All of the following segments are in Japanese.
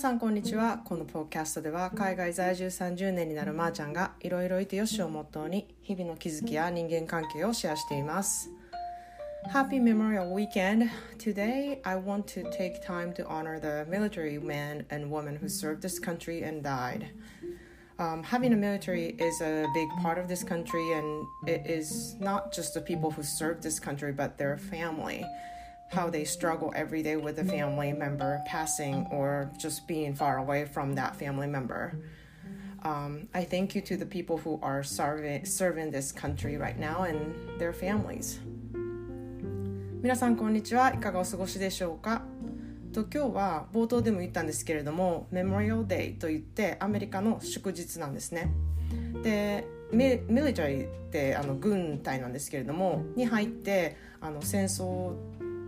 さんこんにちはこのポッキャストでは海外在住30年になるまーちゃんがいろいろいてよしをモットーに日々の気づきや人間関係をシェアしています Happy Memorial Weekend! Today I want to take time to honor the military men and women who served this country and died. Um, having a military is a big part of this country, and it is not just the people who serve this country, but their family. How they struggle every day with a family member passing or just being far away from that family member. Um, I thank you to the people who are serving, serving this country right now and their families. 皆さんこんにちはいかがお過ごしでしょうかと今日は冒頭でも言ったんですけれども Memorial Day といってアメリカの祝日なんですねでミミリタリーってあの軍隊なんですけれどもに入ってあの戦争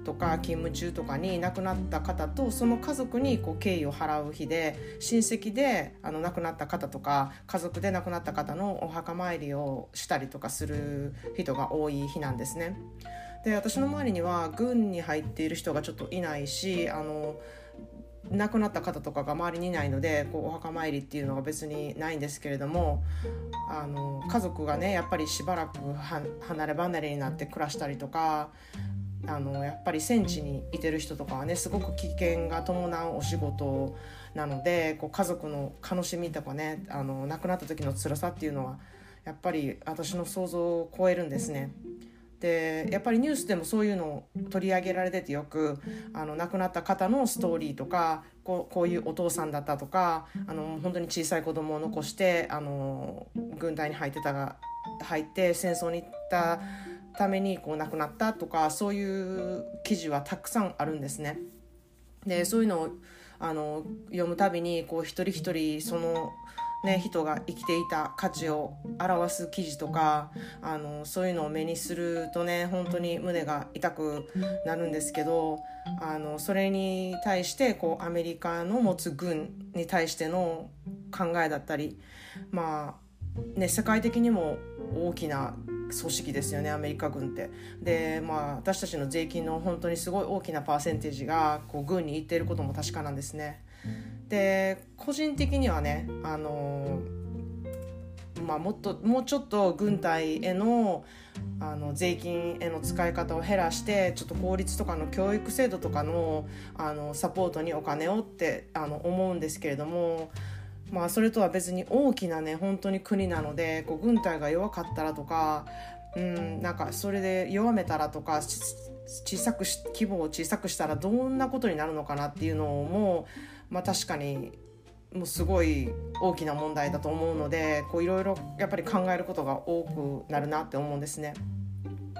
とか勤務中とかに亡くなった方とその家族にこう敬意を払う日で親戚であの亡くなった方とか家族で亡くなった方のお墓参りをしたりとかする人が多い日なんですね。で私の周りには軍に入っている人がちょっといないしあの亡くなった方とかが周りにいないのでこうお墓参りっていうのが別にないんですけれどもあの家族がねやっぱりしばらく離れ離れになって暮らしたりとかあのやっぱり戦地にいてる人とかはねすごく危険が伴うお仕事なのでこう家族の悲しみとかねあの亡くなった時の辛さっていうのはやっぱり私の想像を超えるんですね。でやっぱりニュースでもそういうのを取り上げられててよくあの亡くなった方のストーリーとかこうこういうお父さんだったとかあの本当に小さい子供を残してあの軍隊に入ってたが入って戦争に行ったためにこう亡くなったとかそういう記事はたくさんあるんですね。でそういうのをあの読むたびにこう一人一人そのね、人が生きていた価値を表す記事とかあのそういうのを目にするとね本当に胸が痛くなるんですけどあのそれに対してこうアメリカの持つ軍に対しての考えだったりまあね世界的にも大きな組織ですよねアメリカ軍って。でまあ私たちの税金の本当にすごい大きなパーセンテージがこう軍に行っていることも確かなんですね。で個人的にはねあのまあ、もっともうちょっと軍隊へのあの税金への使い方を減らしてちょっと公立とかの教育制度とかのあのサポートにお金をってあの思うんですけれども、まあ、それとは別に大きなね本当に国なのでこう軍隊が弱かったらとかうんなんかそれで弱めたらとか小さくし規模を小さくしたらどんなことになるのかなっていうのもまあ、確かにもうすごい大きな問題だと思うのでいろいろやっぱり考えることが多くなるなって思うんですね。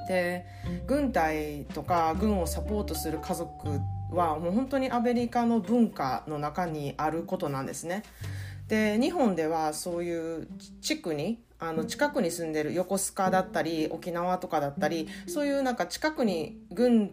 で軍隊とか軍をサポートする家族はもう本当にアメリカの文化の中にあることなんですね。で日本ではそういう地区にあの近くに住んでる横須賀だったり沖縄とかだったりそういうなんか近くに軍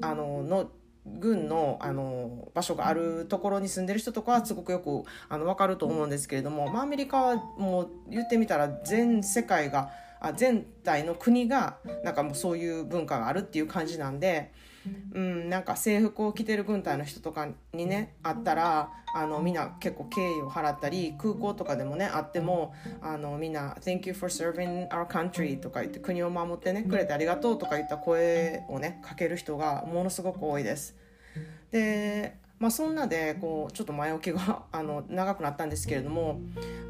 あのの軍のあの場所があるところに住んでる人とかはすごくよくあの分かると思うんですけれども、まあ、アメリカはもう言ってみたら全世界があ全体の国がなんかもうそういう文化があるっていう感じなんで。うん、なんか制服を着てる軍隊の人とかにね会ったらあのみんな結構敬意を払ったり空港とかでもね会ってもあのみんな「Thank you for serving our country」とか言って国を守ってねくれてありがとうとか言った声をねかける人がものすごく多いです。でまあ、そんなでこうちょっと前置きがあの長くなったんですけれども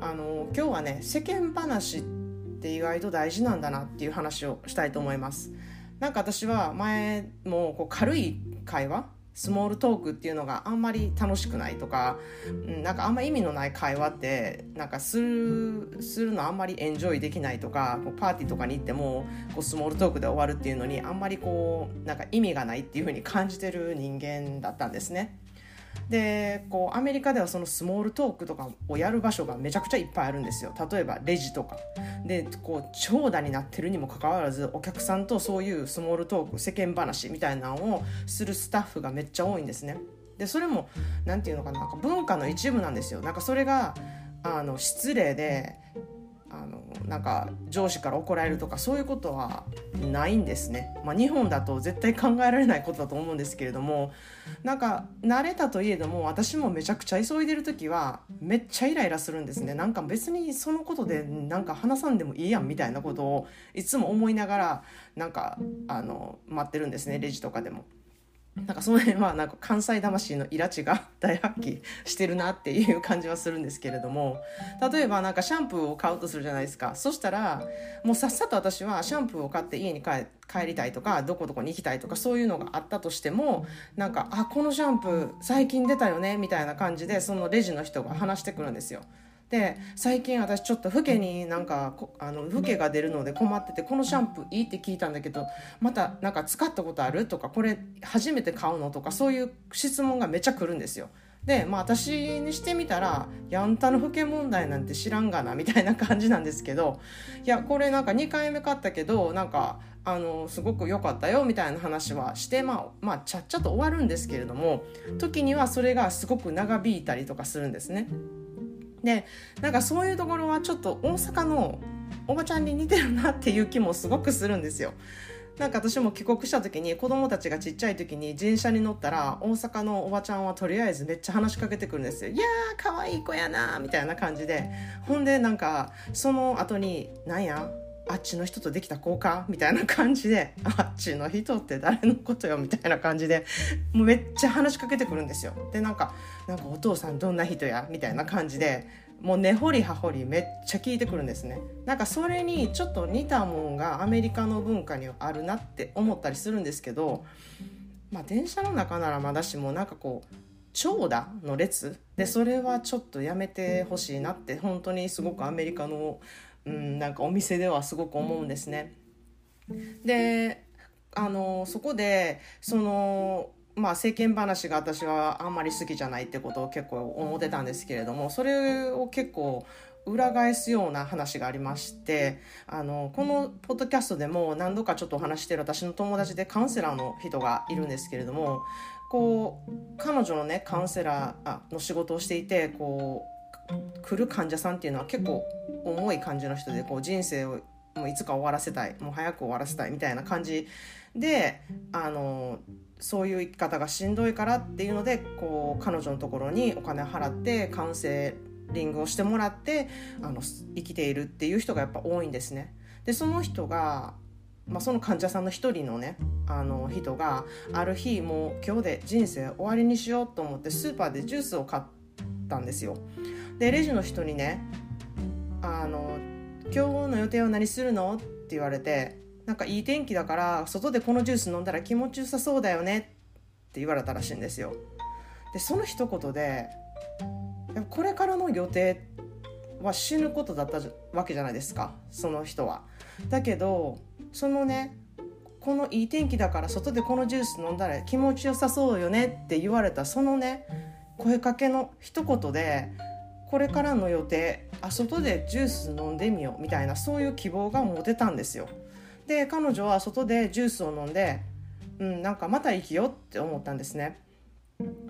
あの今日はね世間話って意外と大事なんだなっていう話をしたいと思います。なんか私は前もこう軽い会話スモールトークっていうのがあんまり楽しくないとか、うん、なんかあんま意味のない会話ってなんかするするのあんまりエンジョイできないとかこうパーティーとかに行ってもこうスモールトークで終わるっていうのにあんまりこうなんか意味がないっていうふうに感じてる人間だったんですね。でこうアメリカではそのスモールトークとかをやる場所がめちゃくちゃいっぱいあるんですよ。例えばレジとか。でこう長蛇になってるにもかかわらずお客さんとそういうスモールトーク世間話みたいなのをするスタッフがめっちゃ多いんですね。でそれも何て言うのかななんか文化の一部なんですよ。なんかそれがあの失礼であのなんか上司から怒られるとかそういうことはないんですね、まあ、日本だと絶対考えられないことだと思うんですけれどもなんか慣れたといえども私もめちゃくちゃ急いでる時はめっちゃイライラするんですね。なんか別にそのことでなんか話さんでもいいやんみたいなことをいつも思いながらなんかあの待ってるんですね。レジとかでも。なんかその辺はなんか関西魂のイラチが大発揮してるなっていう感じはするんですけれども。例えばなんかシャンプーを買うとするじゃないですか。そしたらもうさっさと私はシャンプーを買って家に帰帰りたいとかどこどこに行きたいとかそういうのがあったとしてもなんか「あこのシャンプー最近出たよね」みたいな感じでそのレジの人が話してくるんですよ。で最近私ちょっと老けになんかあの老けが出るので困っててこのシャンプーいいって聞いたんだけどまたなんか使ったことある？とかこれ初めて買うの？とかそういう質問がめちゃ来るんですよ。でまあ私にしてみたらやんたの老け問題なんて知らんがなみたいな感じなんですけどいやこれなんか2回目買ったけどなんかあのすごく良かったよみたいな話はしてまあまあちゃっちゃと終わるんですけれども時にはそれがすごく長引いたりとかするんですね。でなんかそういうところはちょっと大阪のおばちゃんに似てるなっていう気もすごくするんですよ。なんか私も帰国した時に子供たちがちっちゃい時に自転車に乗ったら大阪のおばちゃんはとりあえずめっちゃ話しかけてくるんですよ。いやー可愛い子やなみたいな感じでほんでなんかその後に「なんや？あっちの人とできた子かみたいな感じであっちの人って誰のことよみたいな感じでもうめっちゃ話しかけてくるんですよ。でなんかなんかお父さんどんな人やみたいな感じでもう根掘り葉掘りめっちゃ聞いてくるんですね。なんかそれにちょっと似たもんがアメリカの文化にはあるなって思ったりするんですけどまあ電車の中ならまだしもなんかこう長蛇の列。でそれはちょっとやめてほしいなって本当にすごくアメリカのうん、なんかお店ではすごく思うんですね。であのそこでそのまあ世間話が私はあんまり好きじゃないってことを結構思ってたんですけれどもそれを結構裏返すような話がありましてあのこのポッドキャストでも何度かちょっとお話してる私の友達でカウンセラーの人がいるんですけれどもこう彼女のねカウンセラーの仕事をしていてこう来る患者さんっていうのは結構重い感じの人でこう人生をもういつか終わらせたいもう早く終わらせたいみたいな感じであのそういう生き方がしんどいからっていうのでこう彼女のところにお金を払ってカウンセリングをしてもらってあの生きているっていう人がやっぱ多いんですね。でその人がまあ、その患者さんの一人のねあの人がある日もう今日で人生終わりにしようと思ってスーパーでジュースを買ったんですよ。でレジの人にね「あの今日の予定は何するの?」って言われて「なんかいい天気だから外でこのジュース飲んだら気持ちよさそうだよね」って言われたらしいんですよ。でその一言でこれからの予定は死ぬことだったわけじゃないですか？その人は。だけどそのねこのいい天気だから外でこのジュース飲んだら気持ちよさそうよねって言われたそのね声かけの一言でこれからの予定あ外でジュース飲んでみようみたいなそういう希望が持てたんですよ。で彼女は外でジュースを飲んでうんなんかまた生きようって思ったんですね。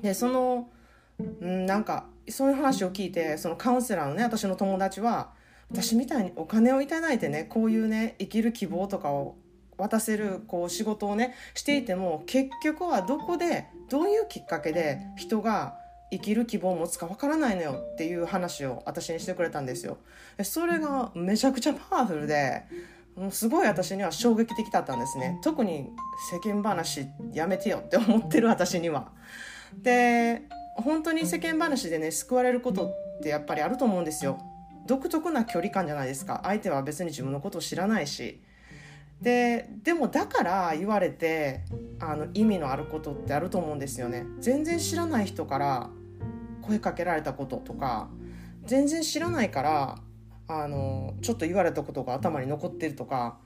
でそのうんなんかそういう話を聞いてそのカウンセラーのね私の友達は私みたいにお金を頂いてねこういうね生きる希望とかを渡せるこう仕事をねしていても結局はどこでどういうきっかけで人が生きる希望を持つかわからないのよっていう話を私にしてくれたんですよ。それがめちゃくちゃパワフルで、すごい私には衝撃的だったんですね。特に世間話やめてよって思ってる私には。で、本当に世間話でね、救われることってやっぱりあると思うんですよ。独特な距離感じゃないですか。相手は別に自分のことを知らないし。ででもだから言われてあの意味のあることってあると思うんですよね全然知らない人から声かけられたこととか全然知らないからあのちょっと言われたことが頭に残ってるとか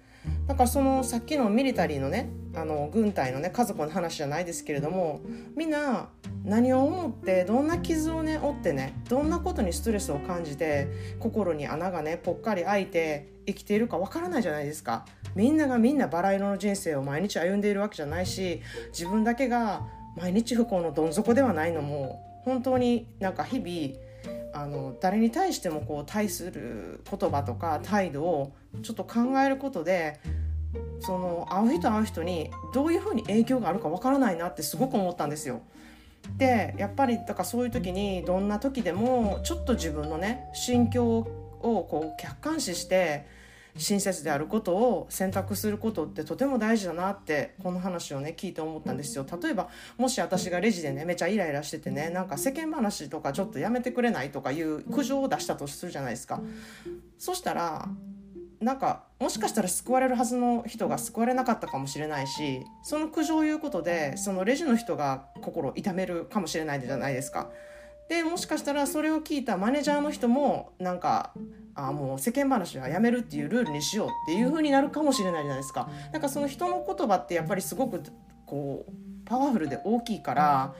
だからそのさっきのミリタリーのねあの軍隊のね家族の話じゃないですけれどもみんな何を思ってどんな傷をね負ってねどんなことにストレスを感じて心に穴がねぽっかり開いて生きているかわからないじゃないですか。みんながみんなバラ色の人生を毎日歩んでいるわけじゃないし自分だけが毎日不幸のどん底ではないのも本当になんか日々あの誰に対してもこう対する言葉とか態度をちょっと考えることでその会う人会う人にどういうふうに影響があるかわからないなってすごく思ったんですよ。でやっぱりだからそういう時にどんな時でもちょっと自分のね心境をこう客観視して親切であることを選択することってとても大事だなってこの話をね聞いて思ったんですよ。例えばもし私がレジでねめちゃイライラしててねなんか世間話とかちょっとやめてくれないとかいう苦情を出したとするじゃないですか。そしたらなんかもしかしたら救われるはずの人が救われなかったかもしれないしその苦情を言うことでそのレジの人が心を痛めるかもしれないじゃないですか。でもしかしたらそれを聞いたマネージャーの人もなんかあもう世間話はやめるっていうルールにしようっていう風になるかもしれないじゃないですか。なんかその人の言葉ってやっぱりすごくこうパワフルで大きいから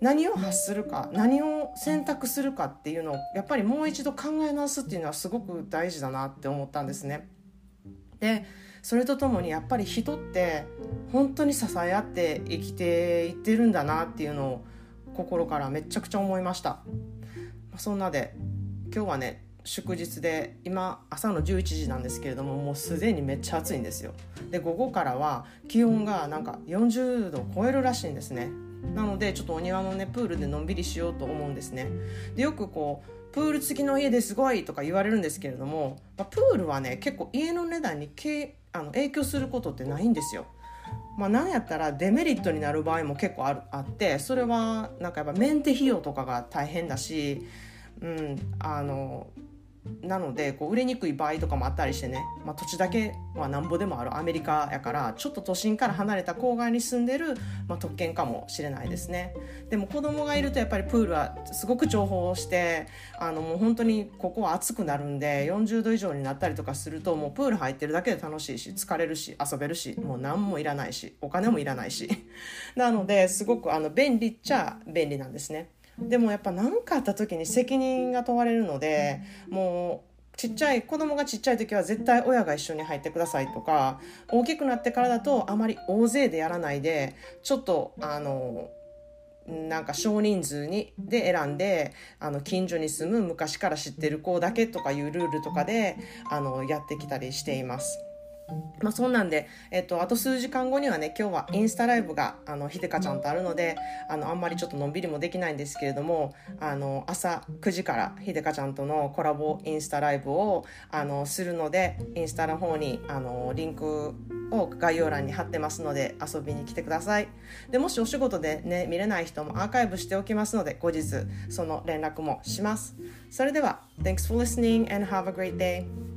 何を発するか何を選択するかっていうのをやっぱりもう一度考え直すっていうのはすごく大事だなって思ったんですね。でそれとともにやっぱり人って本当に支え合って生きていってるんだなっていうのを心からめちゃくちゃ思いました。そんなで今日はね祝日で今朝の11時なんですけれどももうすでにめっちゃ暑いんですよ。で午後からは気温がなんか40度超えるらしいんですね。なのでちょっとお庭のねプールでのんびりしようと思うんですね。でよくこうプール付きの家ですごいとか言われるんですけれども、まあ、プールはね結構家の値段にけあの影響することってないんですよ。まあ、なんやったらデメリットになる場合も結構あるあってそれはなんかやっぱメンテ費用とかが大変だし、うん、あのなのでこう売れにくい場合とかもあったりしてね、まあ、土地だけはなんぼでもある。アメリカやからちょっと都心から離れた郊外に住んでる、まあ、特権かもしれないですね。でも子供がいるとやっぱりプールはすごく重宝してあのもう本当にここは暑くなるんで40度以上になったりとかするともうプール入ってるだけで楽しいし疲れるし遊べるしもう何もいらないしお金もいらないし。なのですごくあの便利っちゃ便利なんですね。でもやっぱ何かあった時に責任が問われるのでもうちっちゃい子供がちっちゃい時は絶対親が一緒に入ってくださいとか大きくなってからだとあまり大勢でやらないでちょっとあのなんか少人数にで選んであの近所に住む昔から知ってる子だけとかいうルールとかであのやってきたりしています。まあ、そんなんで、えっと、あと数時間後にはね今日はインスタライブがあのひでかちゃんとあるのであのあんまりちょっとのんびりもできないんですけれどもあの朝9時からひでかちゃんとのコラボインスタライブをあのするのでインスタの方にあのリンクを概要欄に貼ってますので遊びに来てください。でもしお仕事でね見れない人もアーカイブしておきますので後日その連絡もします。それでは Thanks for listening and have a great day.